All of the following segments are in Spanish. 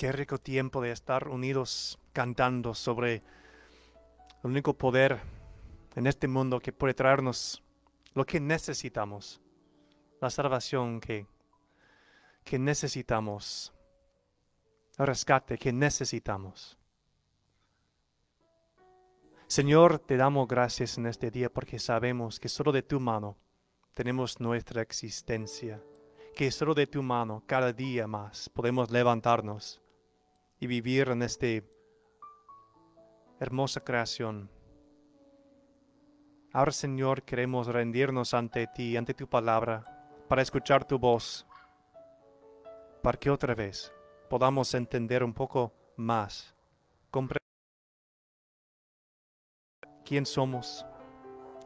Qué rico tiempo de estar unidos cantando sobre el único poder en este mundo que puede traernos lo que necesitamos, la salvación que, que necesitamos, el rescate que necesitamos. Señor, te damos gracias en este día porque sabemos que solo de tu mano tenemos nuestra existencia, que solo de tu mano cada día más podemos levantarnos y vivir en esta hermosa creación. Ahora, Señor, queremos rendirnos ante ti, ante tu palabra, para escuchar tu voz, para que otra vez podamos entender un poco más, comprender quién somos,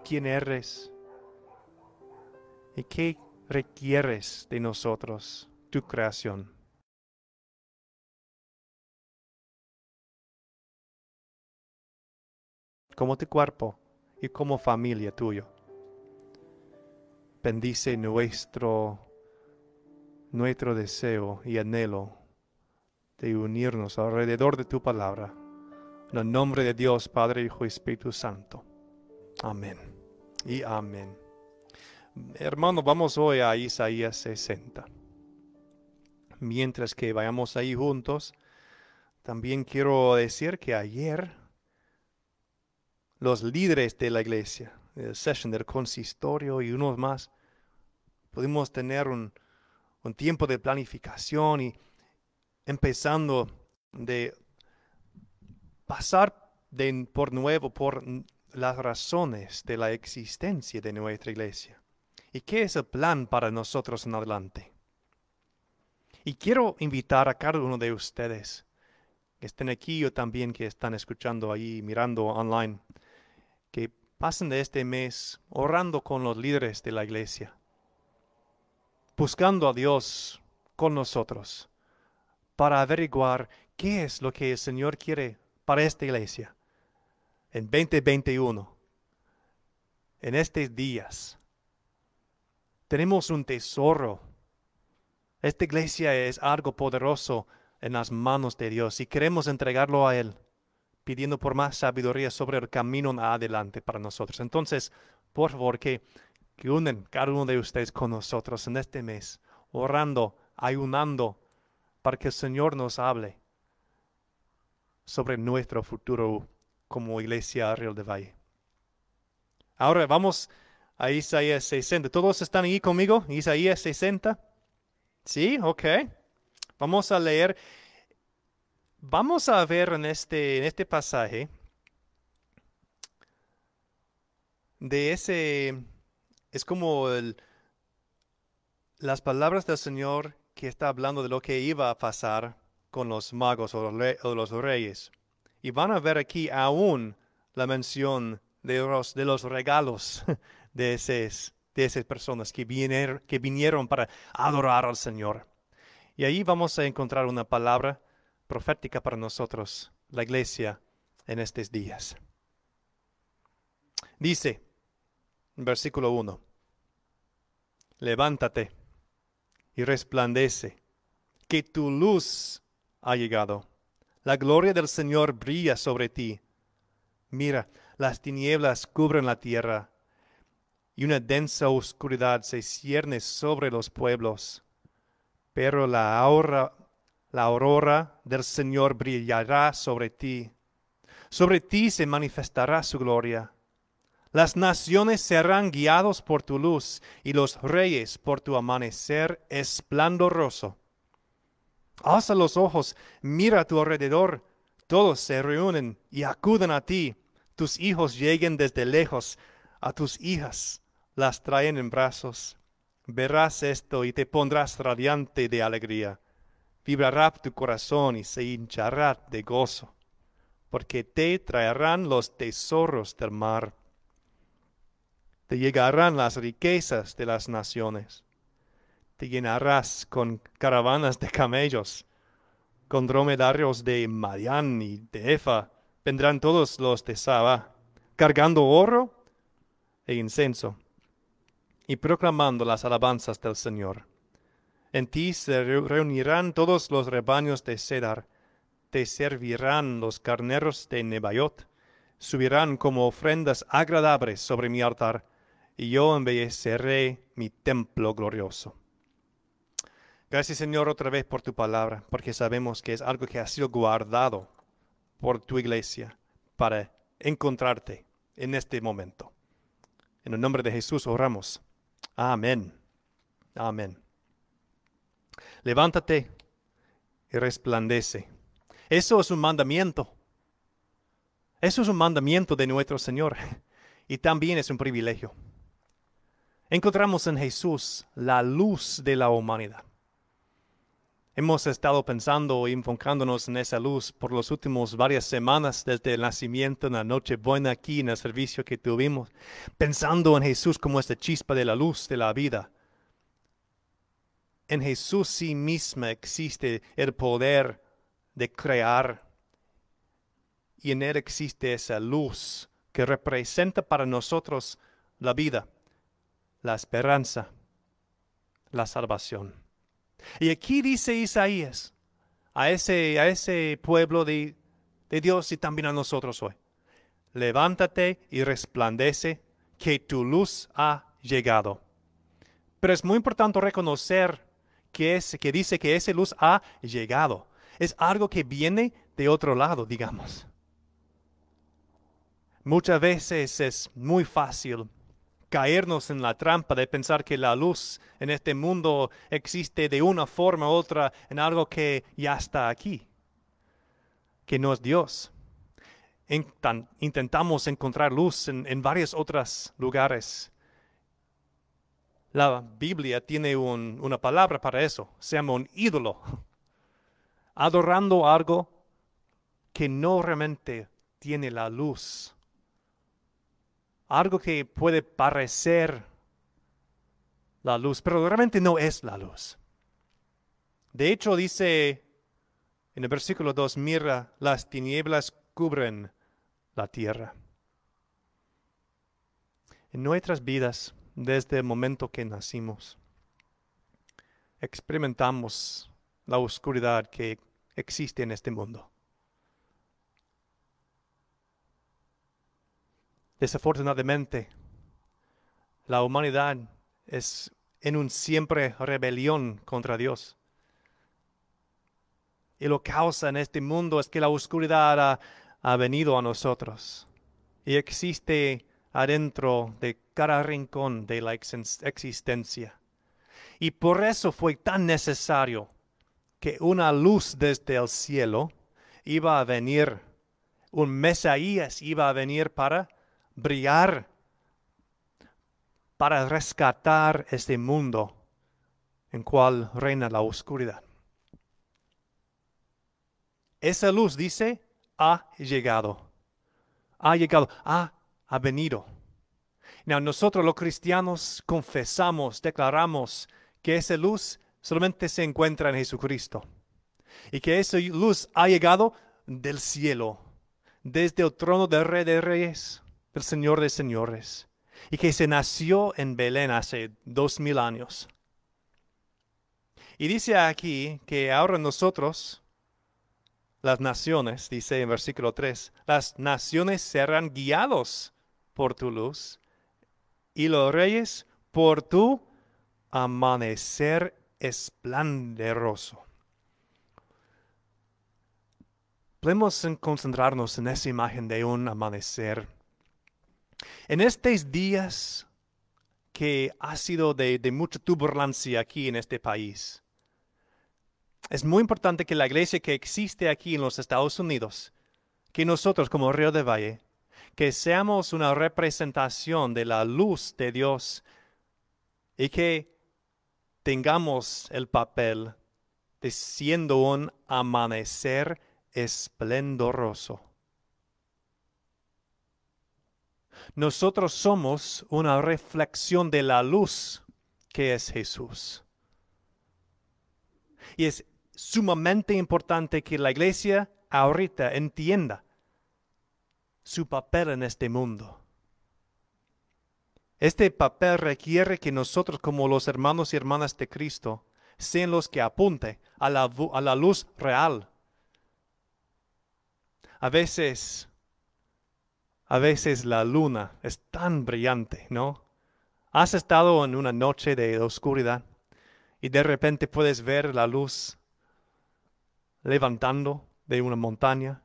quién eres y qué requieres de nosotros, tu creación. Como tu cuerpo y como familia tuyo. Bendice nuestro, nuestro deseo y anhelo de unirnos alrededor de tu palabra. En el nombre de Dios, Padre, Hijo y Espíritu Santo. Amén. Y amén. Hermano, vamos hoy a Isaías 60. Mientras que vayamos ahí juntos, también quiero decir que ayer los líderes de la iglesia, el session del consistorio y unos más, pudimos tener un, un tiempo de planificación y empezando de pasar de, por nuevo por las razones de la existencia de nuestra iglesia. ¿Y qué es el plan para nosotros en adelante? Y quiero invitar a cada uno de ustedes que estén aquí o también que están escuchando ahí, mirando online, que pasen de este mes orando con los líderes de la iglesia, buscando a Dios con nosotros para averiguar qué es lo que el Señor quiere para esta iglesia en 2021, en estos días. Tenemos un tesoro. Esta iglesia es algo poderoso en las manos de Dios y queremos entregarlo a Él, pidiendo por más sabiduría sobre el camino adelante para nosotros. Entonces, por favor, que, que unen cada uno de ustedes con nosotros en este mes, orando, ayunando, para que el Señor nos hable sobre nuestro futuro como iglesia Real de Valle. Ahora vamos a Isaías 60. ¿Todos están ahí conmigo? Isaías 60. Sí, ok. Vamos a leer. Vamos a ver en este, en este pasaje de ese, es como el, las palabras del Señor que está hablando de lo que iba a pasar con los magos o los, reyes. Y van a ver aquí aún la mención de los, de los regalos de, de esas personas que que vinieron para adorar al Señor. Y ahí vamos a encontrar una palabra profética para nosotros, la iglesia, en estos días. Dice, versículo 1, levántate y resplandece, que tu luz ha llegado. La gloria del Señor brilla sobre ti. Mira, las tinieblas cubren la tierra, y una densa oscuridad se cierne sobre los pueblos. Pero la aurora, la aurora del Señor brillará sobre ti. Sobre ti se manifestará su gloria. Las naciones serán guiados por tu luz, y los reyes por tu amanecer esplendoroso. Alza los ojos, mira a tu alrededor. Todos se reúnen y acuden a ti. Tus hijos lleguen desde lejos. A tus hijas las traen en brazos. Verás esto y te pondrás radiante de alegría. Vibrará tu corazón y se hinchará de gozo, porque te traerán los tesoros del mar. Te llegarán las riquezas de las naciones te llenarás con caravanas de camellos, con dromedarios de Madián y de Efa, vendrán todos los de Saba, cargando oro e incenso, y proclamando las alabanzas del Señor. En ti se reunirán todos los rebaños de Cedar, te servirán los carneros de Nebaiot, subirán como ofrendas agradables sobre mi altar, y yo embelleceré mi templo glorioso. Gracias Señor otra vez por tu palabra, porque sabemos que es algo que ha sido guardado por tu iglesia para encontrarte en este momento. En el nombre de Jesús oramos. Amén. Amén. Levántate y resplandece. Eso es un mandamiento. Eso es un mandamiento de nuestro Señor y también es un privilegio. Encontramos en Jesús la luz de la humanidad. Hemos estado pensando y enfocándonos en esa luz por las últimas varias semanas desde el nacimiento en la noche buena aquí en el servicio que tuvimos, pensando en Jesús como esta chispa de la luz de la vida. En Jesús sí misma existe el poder de crear y en Él existe esa luz que representa para nosotros la vida, la esperanza, la salvación. Y aquí dice Isaías a ese, a ese pueblo de, de Dios y también a nosotros hoy, levántate y resplandece que tu luz ha llegado. Pero es muy importante reconocer que, es, que dice que esa luz ha llegado. Es algo que viene de otro lado, digamos. Muchas veces es muy fácil caernos en la trampa de pensar que la luz en este mundo existe de una forma u otra en algo que ya está aquí, que no es Dios. intentamos encontrar luz en, en varios otros lugares. La Biblia tiene una palabra para eso, se llama un ídolo, adorando algo que no realmente tiene la luz algo que puede parecer la luz, pero realmente no es la luz. De hecho, dice en el versículo 2, mira, las tinieblas cubren la tierra. En nuestras vidas, desde el momento que nacimos, experimentamos la oscuridad que existe en este mundo. Desafortunadamente, la humanidad es en un siempre rebelión contra Dios. Y lo causa en este mundo es que la oscuridad ha, venido a nosotros y existe adentro de cada rincón de la existencia. Y por eso fue tan necesario que una luz desde el cielo iba a venir, un Mesías iba a venir para brillar para rescatar este mundo en cual reina la oscuridad. Esa luz dice, ha llegado, ha llegado, ha, ha venido. Nosotros los cristianos confesamos, declaramos que esa luz solamente se encuentra en Jesucristo y que esa luz ha llegado del cielo, desde el trono del Rey de Reyes el Señor de señores, y que se nació en Belén hace dos mil años. Y dice aquí que ahora nosotros, las naciones, dice en versículo 3, las naciones serán guiados por tu luz y los reyes por tu amanecer esplendoroso. Podemos concentrarnos en esa imagen de un amanecer en estos días que ha sido de, mucha turbulencia aquí en este país, es muy importante que la iglesia que existe aquí en los Estados Unidos, que nosotros como Río de Valle, que seamos una representación de la luz de Dios y que tengamos el papel de siendo un amanecer esplendoroso. Nosotros somos una reflexión de la luz que es Jesús. Y es sumamente importante que la iglesia ahorita entienda su papel en este mundo. Este papel requiere que nosotros como los hermanos y hermanas de Cristo sean los que apunte a la, a la luz real. A veces, a veces la luna es tan brillante, ¿no? Has estado en una noche de oscuridad y de repente puedes ver la luz levantando de una montaña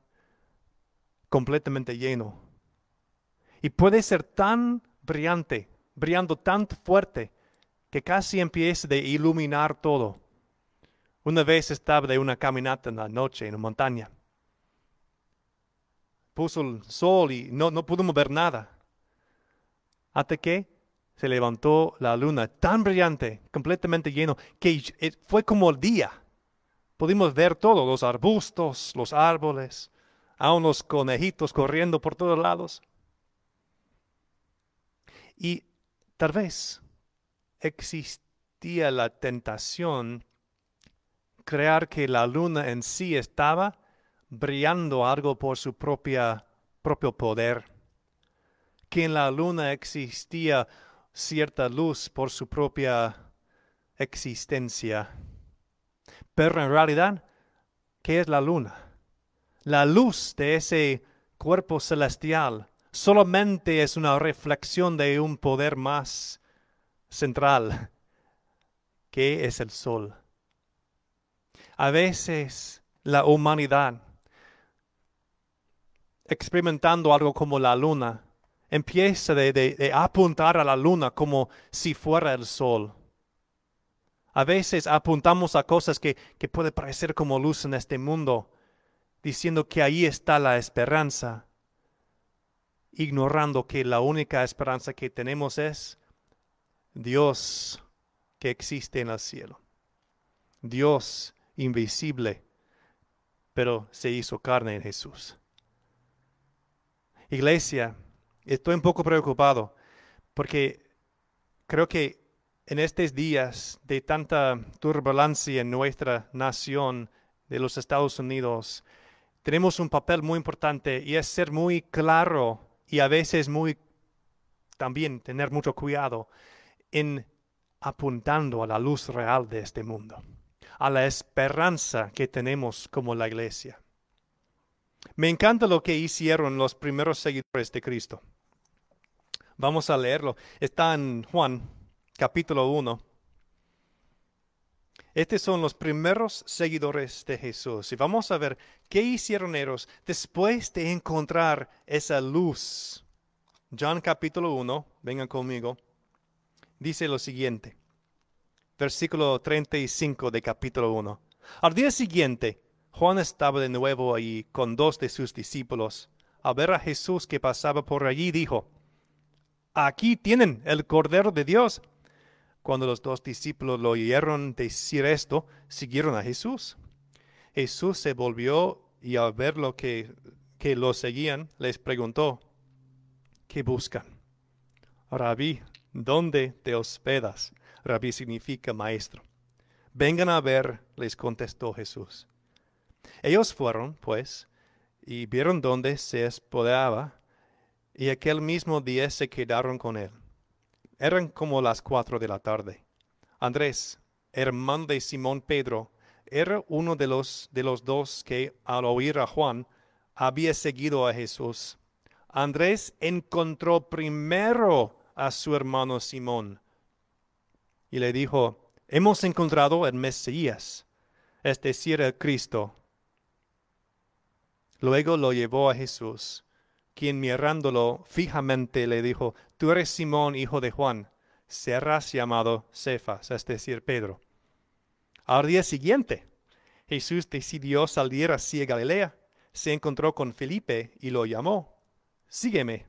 completamente lleno. Y puede ser tan brillante, brillando tan fuerte, que casi empieza a iluminar todo. Una vez estaba de una caminata en la noche en una montaña. Puso el sol y no, no pudimos ver nada. Hasta que se levantó la luna tan brillante, completamente lleno, que fue como el día. Pudimos ver todo, los arbustos, los árboles, a unos conejitos corriendo por todos lados. Y tal vez existía la tentación creer que la luna en sí estaba brillando algo por su propia, propio poder, que en la luna existía cierta luz por su propia existencia. Pero en realidad, ¿qué es la luna? La luz de ese cuerpo celestial solamente es una reflexión de un poder más central, que es el sol. A veces la humanidad, experimentando algo como la luna, empieza de, apuntar a la luna como si fuera el sol. A veces apuntamos a cosas que, que puede parecer como luz en este mundo, diciendo que ahí está la esperanza, ignorando que la única esperanza que tenemos es Dios que existe en el cielo. Dios invisible, pero se hizo carne en Jesús. Iglesia, estoy un poco preocupado porque creo que en estos días de tanta turbulencia en nuestra nación de los Estados Unidos, tenemos un papel muy importante y es ser muy claro y a veces muy también tener mucho cuidado en apuntando a la luz real de este mundo, a la esperanza que tenemos como la iglesia. Me encanta lo que hicieron los primeros seguidores de Cristo. Vamos a leerlo. Está en Juan capítulo 1, estos son los primeros seguidores de Jesús. Y vamos a ver qué hicieron ellos después de encontrar esa luz. John capítulo 1, vengan conmigo, dice lo siguiente. Versículo 35 de capítulo 1. Al día siguiente, Juan estaba de nuevo allí con dos de sus discípulos. Al ver a Jesús que pasaba por allí, dijo, Aquí tienen el Cordero de Dios. Cuando los dos discípulos lo oyeron decir esto, siguieron a Jesús. Jesús se volvió y al ver lo que, que lo seguían, les preguntó, ¿qué buscan? Rabí, ¿dónde te hospedas? Rabí significa maestro. Vengan a ver, les contestó Jesús. Ellos fueron, pues, y vieron dónde se hospedaba, y aquel mismo día se quedaron con él. Eran como las cuatro de la tarde. Andrés, hermano de Simón Pedro, era uno de los, de los dos que, al oír a Juan, había seguido a Jesús. Andrés encontró primero a su hermano Simón y le dijo, hemos encontrado el Mesías, es decir, el Cristo. Luego lo llevó a Jesús quien mirándolo fijamente le dijo, Tú eres Simón, hijo de Juan, serás llamado Cefas, es decir, Pedro. Al día siguiente, Jesús decidió salir hacia Galilea. Se encontró con Felipe y lo llamó, Sígueme.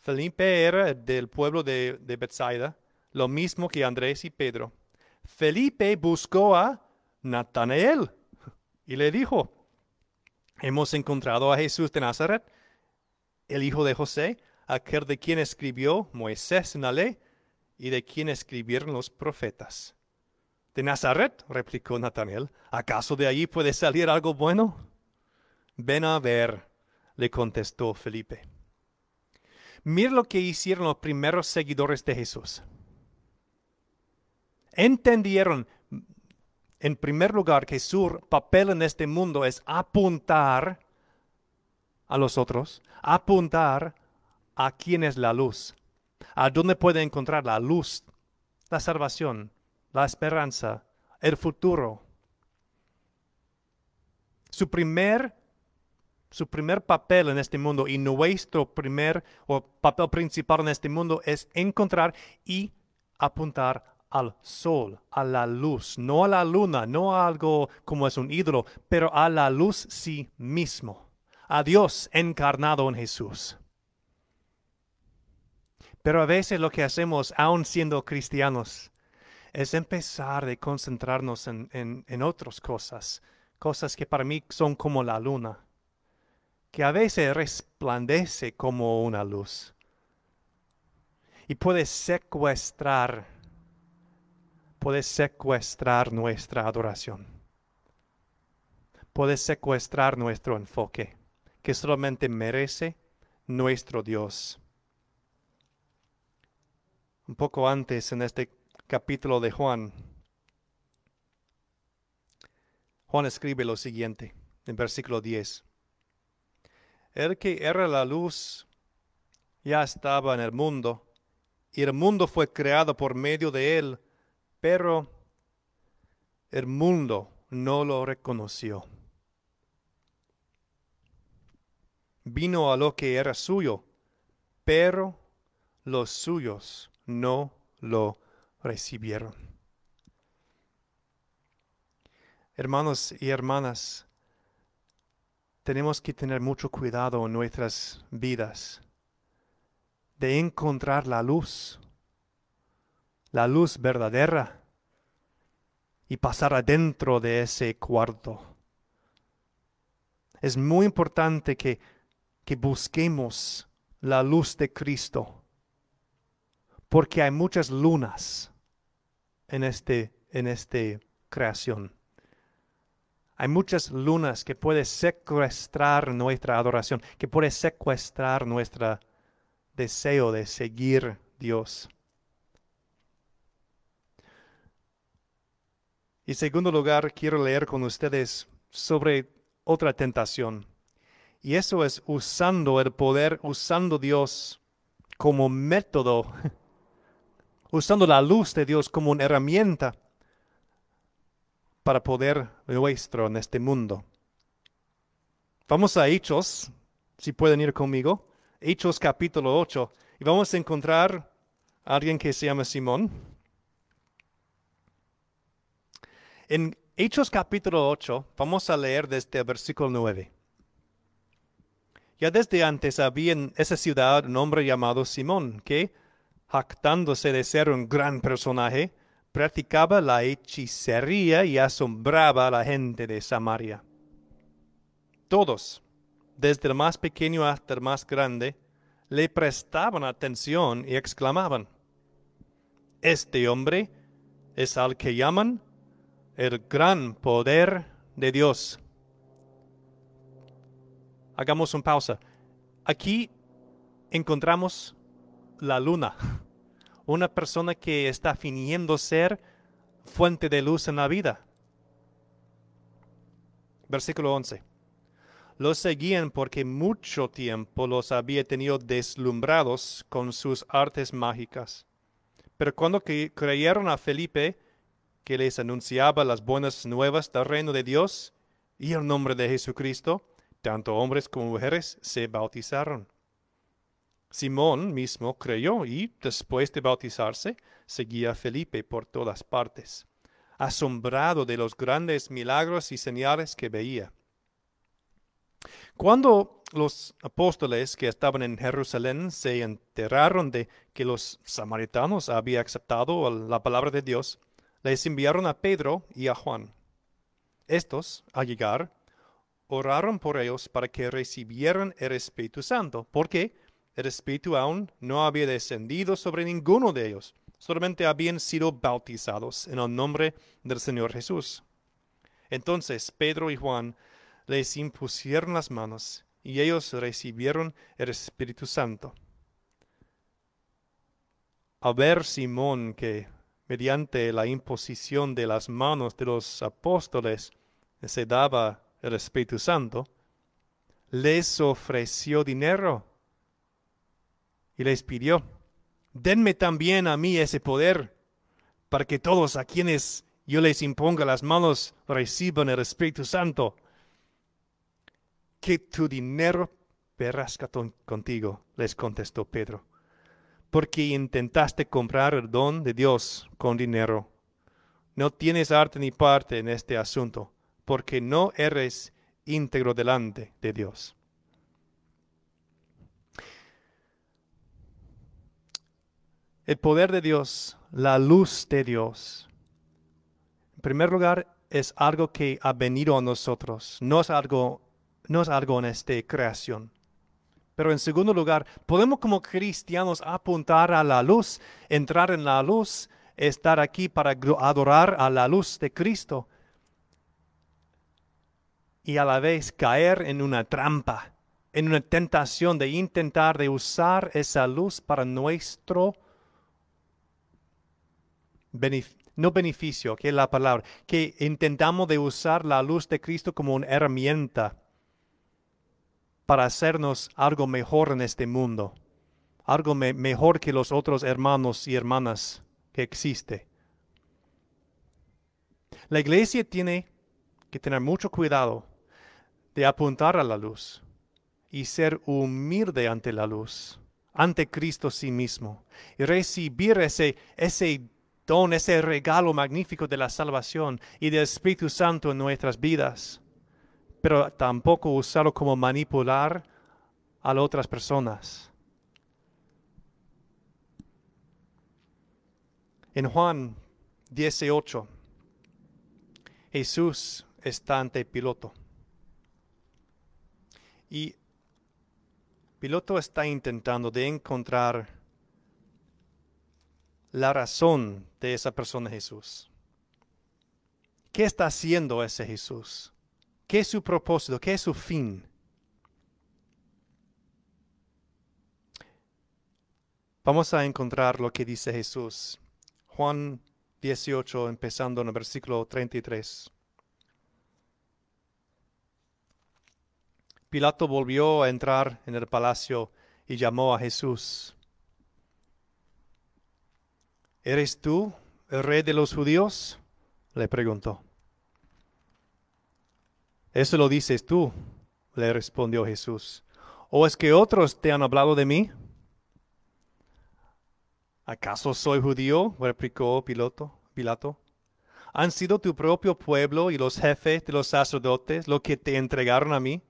Felipe era del pueblo de, de Bethsaida, lo mismo que Andrés y Pedro. Felipe buscó a Natanael y le dijo, Hemos encontrado a Jesús de Nazaret el hijo de José, aquel de quien escribió Moisés en la ley y de quien escribieron los profetas. De Nazaret, replicó Natanael, ¿acaso de allí puede salir algo bueno? Ven a ver, le contestó Felipe. Mira lo que hicieron los primeros seguidores de Jesús. Entendieron en primer lugar, que su papel en este mundo es apuntar a los otros, apuntar a quién es la luz, a dónde puede encontrar la luz, la salvación, la esperanza, el futuro. Su primer, su primer papel en este mundo y nuestro primer o papel principal en este mundo es encontrar y apuntar al sol, a la luz, no a la luna, no a algo como es un ídolo, pero a la luz sí mismo, a Dios encarnado en Jesús. Pero a veces lo que hacemos, aun siendo cristianos, es empezar a concentrarnos en, en otras cosas, cosas que para mí son como la luna, que a veces resplandece como una luz y puede secuestrar puede secuestrar nuestra adoración. Puede secuestrar nuestro enfoque, que solamente merece nuestro Dios. Un poco antes en este capítulo de Juan, Juan escribe lo siguiente en versículo 10. El que era la luz ya estaba en el mundo, y el mundo fue creado por medio de él, pero el mundo no lo reconoció. Vino a lo que era suyo, pero los suyos no lo recibieron. Hermanos y hermanas, tenemos que tener mucho cuidado en nuestras vidas de encontrar la luz la luz verdadera y pasar adentro de ese cuarto. Es muy importante que, que busquemos la luz de Cristo, porque hay muchas lunas en este en esta creación. Hay muchas lunas que pueden secuestrar nuestra adoración, que pueden secuestrar nuestro deseo de seguir Dios. Y segundo lugar, quiero leer con ustedes sobre otra tentación. Y eso es usando el poder, usando Dios como método, usando la luz de Dios como una herramienta para poder nuestro en este mundo. Vamos a Hechos, si pueden ir conmigo, Hechos capítulo 8, y vamos a encontrar a alguien que se llama Simón. En Hechos capítulo 8, vamos a leer desde el versículo 9. Ya desde antes había en esa ciudad un hombre llamado Simón, que, jactándose de ser un gran personaje, practicaba la hechicería y asombraba a la gente de Samaria. Todos, desde el más pequeño hasta el más grande, le prestaban atención y exclamaban, Este hombre es al que llaman el gran poder de Dios. Hagamos una pausa. Aquí encontramos la luna, una persona que está fingiendo ser fuente de luz en la vida. Versículo 11. Los seguían porque mucho tiempo los había tenido deslumbrados con sus artes mágicas. Pero cuando creyeron a Felipe, que les anunciaba las buenas nuevas del reino de Dios y el nombre de Jesucristo, tanto hombres como mujeres se bautizaron. Simón mismo creyó y, después de bautizarse, seguía a Felipe por todas partes, asombrado de los grandes milagros y señales que veía. Cuando los apóstoles que estaban en Jerusalén se enteraron de que los samaritanos habían aceptado la palabra de Dios, les enviaron a Pedro y a Juan. Estos, al llegar, oraron por ellos para que recibieran el Espíritu Santo, porque el Espíritu aún no había descendido sobre ninguno de ellos, solamente habían sido bautizados en el nombre del Señor Jesús. Entonces Pedro y Juan les impusieron las manos y ellos recibieron el Espíritu Santo. Al ver Simón que mediante la imposición de las manos de los apóstoles, se daba el Espíritu Santo, les ofreció dinero y les pidió, denme también a mí ese poder para que todos a quienes yo les imponga las manos reciban el Espíritu Santo. Que tu dinero perrazca contigo, les contestó Pedro, porque intentaste comprar el don de Dios con dinero. No tienes arte ni parte en este asunto, porque no eres íntegro delante de Dios. El poder de Dios, la luz de Dios, en primer lugar, es algo que ha venido a nosotros, no es algo, no es algo en esta creación. Pero en segundo lugar, podemos como cristianos apuntar a la luz, entrar en la luz, estar aquí para adorar a la luz de Cristo y a la vez caer en una trampa, en una tentación de intentar de usar esa luz para nuestro no beneficio, que es la palabra, que intentamos de usar la luz de Cristo como una herramienta para hacernos algo mejor en este mundo, algo mejor que los otros hermanos y hermanas que existe. La iglesia tiene que tener mucho cuidado de apuntar a la luz y ser humilde ante la luz, ante Cristo sí mismo, y recibir ese, ese don, ese regalo magnífico de la salvación y del Espíritu Santo en nuestras vidas, pero tampoco usarlo como manipular a otras personas. En Juan 18, Jesús está ante Piloto. Y Piloto está intentando de encontrar la razón de esa persona Jesús. ¿Qué está haciendo ese Jesús? ¿Qué es su propósito? ¿Qué es su fin? Vamos a encontrar lo que dice Jesús. Juan 18, empezando en el versículo 33. Pilato volvió a entrar en el palacio y llamó a Jesús. ¿Eres tú el rey de los judíos? le preguntó. Eso lo dices tú, le respondió Jesús. ¿O es que otros te han hablado de mí? ¿Acaso soy judío? replicó Piloto, Pilato. ¿Han sido tu propio pueblo y los jefes de los sacerdotes lo que te entregaron a mí?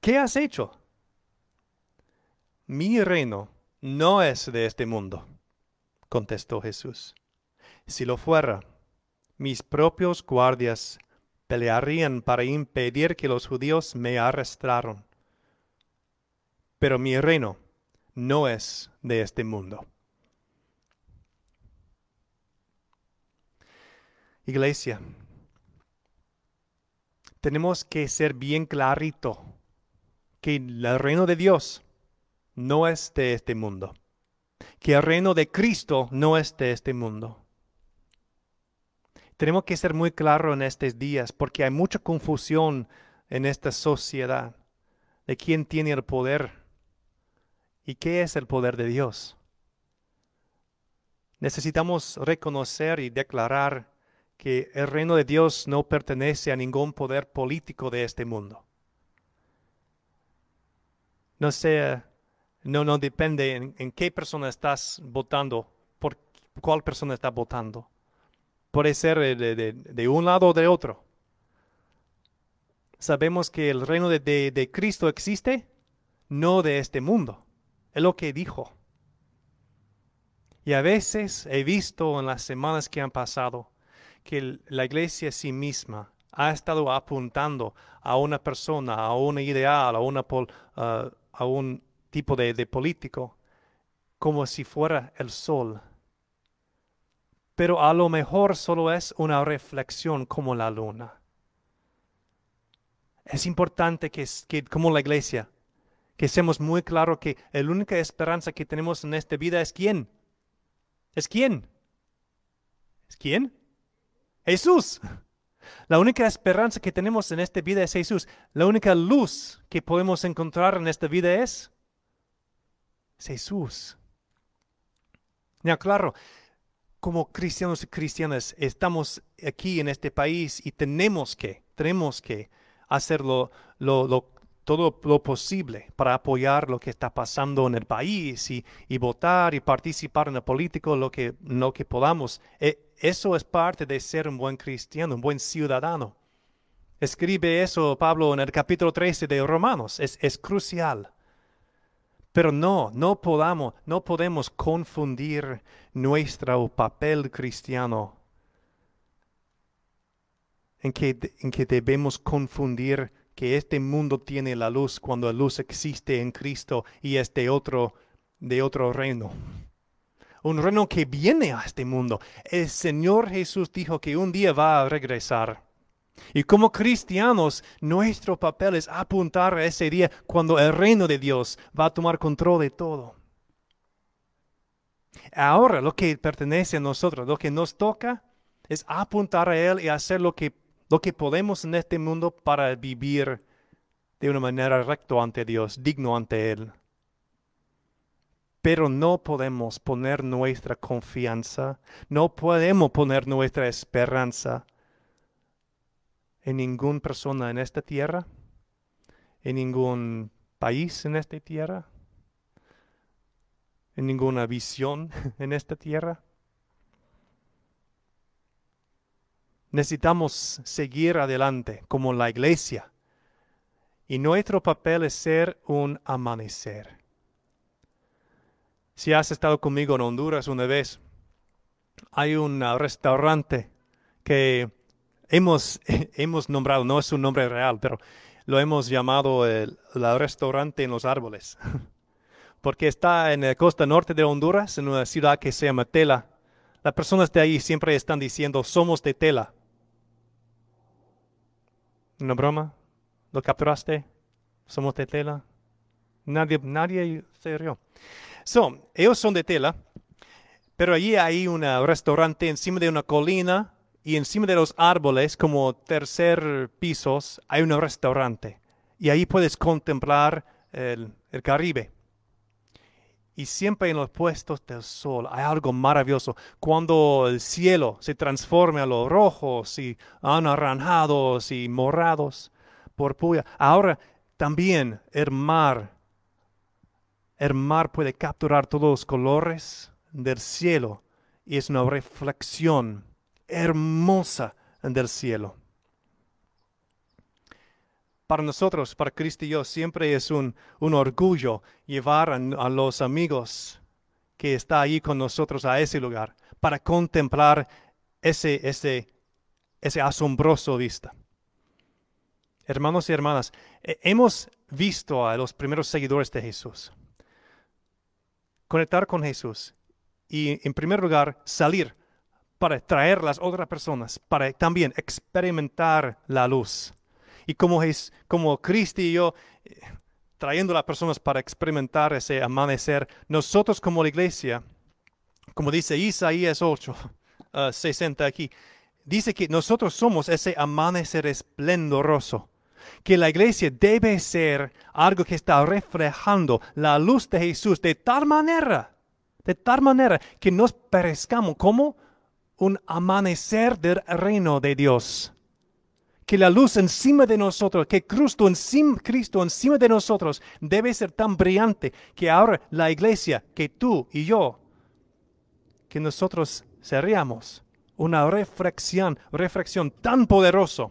¿Qué has hecho? Mi reino no es de este mundo, contestó Jesús. Si lo fuera, mis propios guardias pelearían para impedir que los judíos me arrestaran. Pero mi reino no es de este mundo. Iglesia, tenemos que ser bien clarito que el reino de Dios no es de este mundo, que el reino de Cristo no es de este mundo. Tenemos que ser muy claros en estos días porque hay mucha confusión en esta sociedad de quién tiene el poder y qué es el poder de Dios. Necesitamos reconocer y declarar que el reino de Dios no pertenece a ningún poder político de este mundo no sea, no, no depende en, qué persona estás votando, por cuál persona está votando. Puede ser de, un lado o de otro. Sabemos que el reino de, de Cristo existe, no de este mundo. Es lo que dijo. Y a veces he visto en las semanas que han pasado que la iglesia sí misma ha estado apuntando a una persona, a una ideal, a una, uh, a un tipo de, político como si fuera el sol. Pero a lo mejor solo es una reflexión como la luna. Es importante que, que como la iglesia, que seamos muy claros que la única esperanza que tenemos en esta vida es quién. ¿Es quién? ¿Quién? Jesús. La única esperanza que tenemos en esta vida es Jesús. La única luz que podemos encontrar en esta vida es, Jesús. Ya, claro, como cristianos y cristianas estamos aquí en este país y tenemos que, tenemos que hacerlo lo, todo lo posible para apoyar lo que está pasando en el país y, votar y participar en el político lo que, lo que podamos. E, eso es parte de ser un buen cristiano, un buen ciudadano. Escribe eso Pablo en el capítulo 13 de Romanos. Es, es crucial. Pero no, no podamos, no podemos confundir nuestro papel cristiano en que, en que debemos confundir que este mundo tiene la luz cuando la luz existe en Cristo y es de otro, de otro reino. Un reino que viene a este mundo. El Señor Jesús dijo que un día va a regresar. Y como cristianos, nuestro papel es apuntar a ese día cuando el reino de Dios va a tomar control de todo. Ahora lo que pertenece a nosotros, lo que nos toca, es apuntar a Él y hacer lo que, lo que podemos en este mundo para vivir de una manera recta ante Dios, digno ante Él. Pero no podemos poner nuestra confianza, no podemos poner nuestra esperanza en ninguna persona en esta tierra, en ningún país en esta tierra, en ninguna visión en esta tierra. Necesitamos seguir adelante como la iglesia. Y nuestro papel es ser un amanecer. Si has estado conmigo en Honduras una vez, hay un restaurante que hemos, hemos nombrado, no es un nombre real, pero lo hemos llamado el, restaurante en los árboles, porque está en la costa norte de Honduras, en una ciudad que se llama Tela. Las personas de ahí siempre están diciendo, somos de Tela. ¿Una broma? ¿Lo capturaste? ¿Somos de Tela? Nadie, nadie se rió. So, ellos son de Tela, pero allí hay un restaurante encima de una colina y encima de los árboles, como tercer pisos, hay un restaurante. Y ahí puedes contemplar el, Caribe. Y siempre en los puestos del sol hay algo maravilloso. Cuando el cielo se transforma a los rojos y anaranjados y morados por puya. Ahora también el mar. El mar puede capturar todos los colores del cielo y es una reflexión hermosa del cielo. Para nosotros, para Cristo y yo, siempre es un, un orgullo llevar a, los amigos que está ahí con nosotros a ese lugar para contemplar ese, ese, ese asombroso vista. Hermanos y hermanas, hemos visto a los primeros seguidores de Jesús. Conectar con Jesús y en primer lugar salir para traer las otras personas, para también experimentar la luz. Y como, es, como Cristo y yo, eh, trayendo a las personas para experimentar ese amanecer, nosotros como la iglesia, como dice Isaías 8, 60 aquí, dice que nosotros somos ese amanecer esplendoroso, que la iglesia debe ser algo que está reflejando la luz de Jesús de tal manera, de tal manera que nos perezcamos como un amanecer del reino de Dios. Que la luz encima de nosotros, que Cristo encima, Cristo encima de nosotros debe ser tan brillante que ahora la iglesia, que tú y yo, que nosotros seríamos una reflexión, reflexión tan poderoso,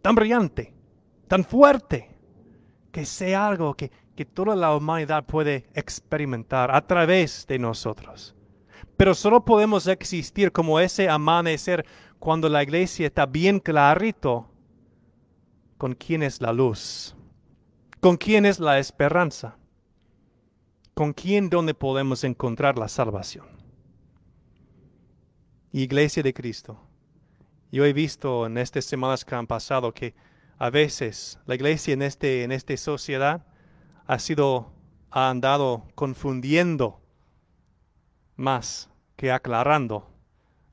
tan brillante, tan fuerte, que sea algo que, que toda la humanidad puede experimentar a través de nosotros. Pero solo podemos existir como ese amanecer cuando la iglesia está bien clarito con quién es la luz, con quién es la esperanza, con quién donde podemos encontrar la salvación. Iglesia de Cristo. Yo he visto en estas semanas que han pasado que a veces la iglesia en, este, en esta sociedad ha sido, ha andado confundiendo más que aclarando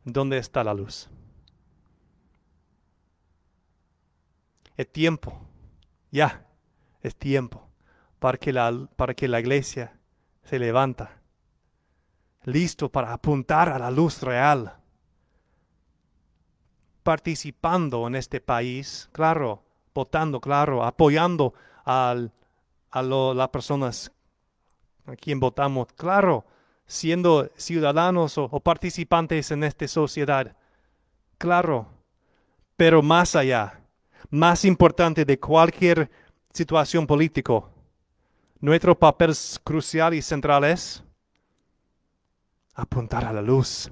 ¿Dónde está la luz? Es tiempo, ya, es tiempo. Para que la, para que la iglesia se levanta, listo para apuntar a la luz real, participando en este país, claro, votando, claro, apoyando a las personas a quien votamos, claro, siendo ciudadanos o, o participantes en esta sociedad, claro, pero más allá, más importante de cualquier situación política, nuestro papel crucial y central es apuntar a la luz.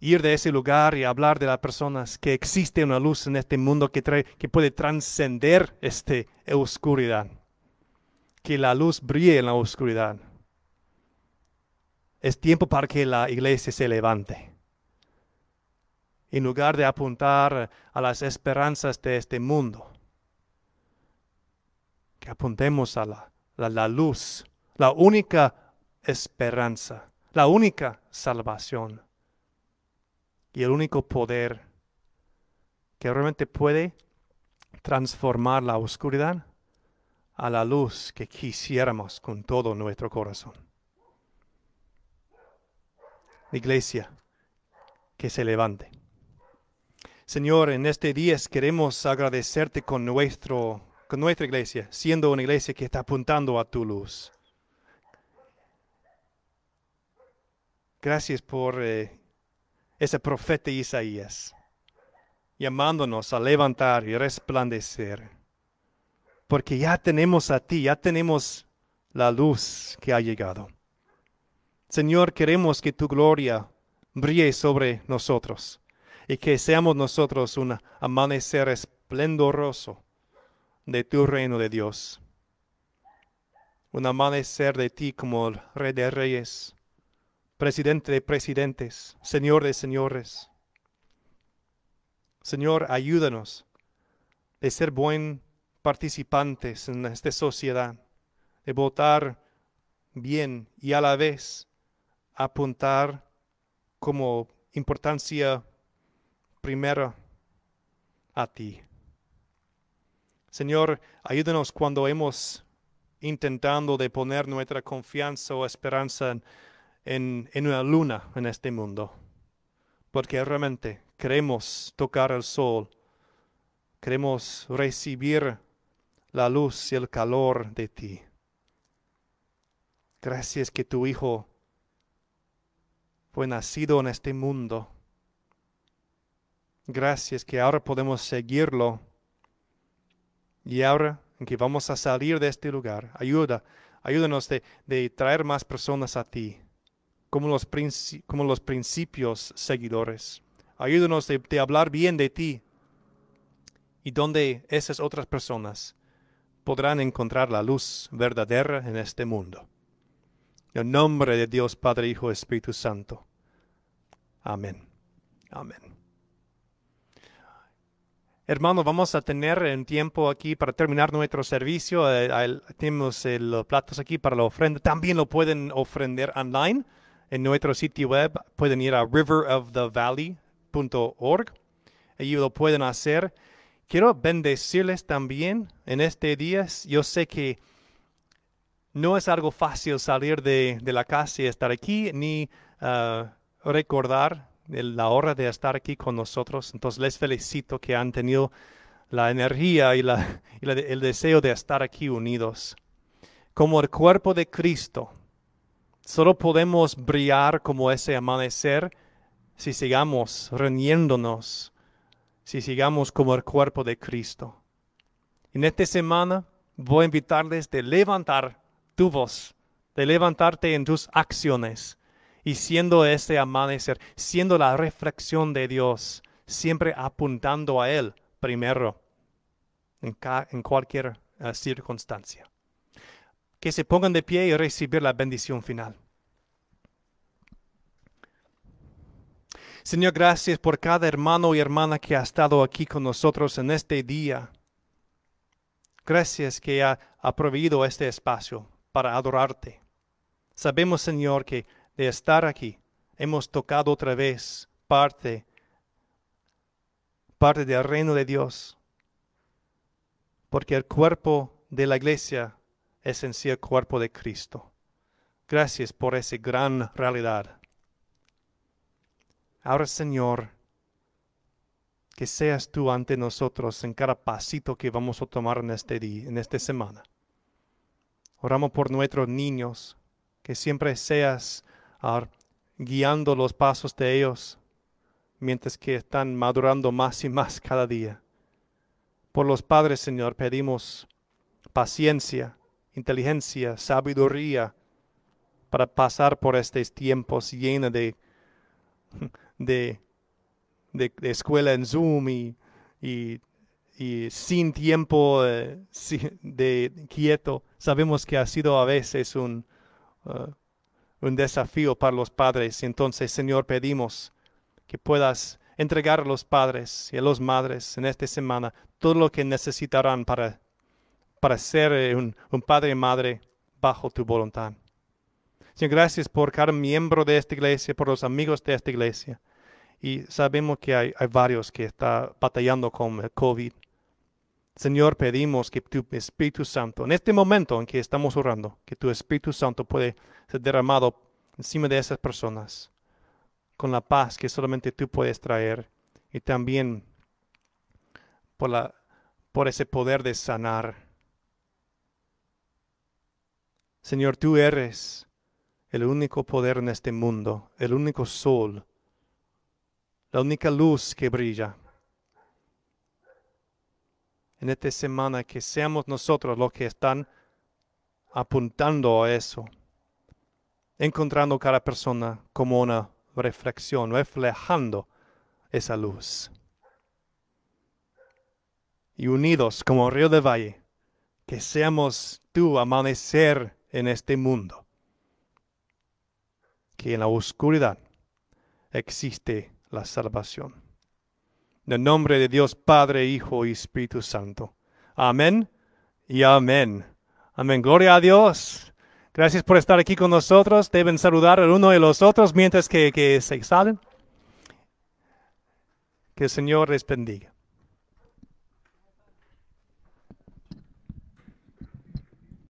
Ir de ese lugar y hablar de las personas que existe una luz en este mundo que, puede trascender esta oscuridad. Que la luz brille en la oscuridad. Es tiempo para que la iglesia se levante. En lugar de apuntar a las esperanzas de este mundo, que apuntemos a la, la luz, la única esperanza, la única salvación y el único poder que realmente puede transformar la oscuridad a la luz que quisiéramos con todo nuestro corazón. Iglesia, que se levante. Señor, en este día queremos agradecerte con, nuestro, con nuestra iglesia, siendo una iglesia que está apuntando a tu luz. Gracias por eh, ese profeta Isaías, llamándonos a levantar y resplandecer. Porque ya tenemos a ti, ya tenemos la luz que ha llegado. Señor, queremos que tu gloria brille sobre nosotros y que seamos nosotros un amanecer esplendoroso de tu reino de Dios. Un amanecer de ti como el Rey de Reyes presidente de presidentes, Señor de señores. Señor, ayúdanos de ser buen participantes en esta sociedad, de votar bien y a la vez apuntar como importancia primera a ti. Señor, ayúdanos cuando hemos intentando de poner nuestra confianza o esperanza en en, una luna en este mundo, porque realmente queremos tocar el sol, queremos recibir la luz y el calor de ti. Gracias que tu Hijo fue nacido en este mundo. Gracias que ahora podemos seguirlo. Y ahora que vamos a salir de este lugar, ayuda, ayúdanos de, de traer más personas a ti como los, como los principios seguidores. Ayúdanos de, de hablar bien de ti y donde esas otras personas podrán encontrar la luz verdadera en este mundo. En el nombre de Dios Padre, Hijo, Espíritu Santo. Amén. Amén. Hermano, vamos a tener un tiempo aquí para terminar nuestro servicio. Eh, tenemos los platos aquí para la ofrenda. También lo pueden ofrender online en nuestro sitio web pueden ir a riverofthevalley.org. Allí lo pueden hacer. Quiero bendecirles también en este día. Yo sé que no es algo fácil salir de, la casa y estar aquí, ni uh, recordar la hora de estar aquí con nosotros. Entonces les felicito que han tenido la energía y, la, el deseo de estar aquí unidos. Como el cuerpo de Cristo, Solo podemos brillar como ese amanecer si sigamos reuniéndonos, si sigamos como el cuerpo de Cristo. En esta semana voy a invitarles de levantar tu voz, de levantarte en tus acciones y siendo ese amanecer, siendo la reflexión de Dios, siempre apuntando a Él primero en, en cualquier eh, circunstancia que se pongan de pie y recibir la bendición final. Señor, gracias por cada hermano y hermana que ha estado aquí con nosotros en este día. Gracias que ha, ha proveído este espacio para adorarte. Sabemos, Señor, que de estar aquí hemos tocado otra vez parte, parte del reino de Dios. Porque el cuerpo de la iglesia es en sí el cuerpo de Cristo. Gracias por esa gran realidad. Ahora, Señor, que seas tú ante nosotros en cada pasito que vamos a tomar en este día, en esta semana. Oramos por nuestros niños, que siempre seas guiando los pasos de ellos mientras que están madurando más y más cada día. Por los padres, Señor, pedimos paciencia, inteligencia, sabiduría para pasar por estos tiempos llenos de, de, de, escuela en Zoom y, y, sin tiempo eh, de quieto. Sabemos que ha sido a veces un, uh, un desafío para los padres. Entonces, Señor, pedimos que puedas entregar a los padres y a las madres en esta semana todo lo que necesitarán para, para ser eh, un, padre y madre bajo tu voluntad. Señor, gracias por cada miembro de esta iglesia, por los amigos de esta iglesia. Y sabemos que hay, hay varios que están batallando con el COVID. Señor, pedimos que tu Espíritu Santo, en este momento en que estamos orando, que tu Espíritu Santo puede ser derramado encima de esas personas, con la paz que solamente tú puedes traer y también por, la, por ese poder de sanar. Señor, tú eres el único poder en este mundo, el único sol, la única luz que brilla en esta semana que seamos nosotros los que están apuntando a eso, encontrando cada persona como una reflexión, reflejando esa luz. Y unidos como río de valle, que seamos tú amanecer en este mundo, que en la oscuridad existe la salvación. En el nombre de Dios Padre, Hijo y Espíritu Santo. Amén y amén. Amén. Gloria a Dios. Gracias por estar aquí con nosotros. Deben saludar el uno y los otros mientras que, que se salen. Que el Señor les bendiga.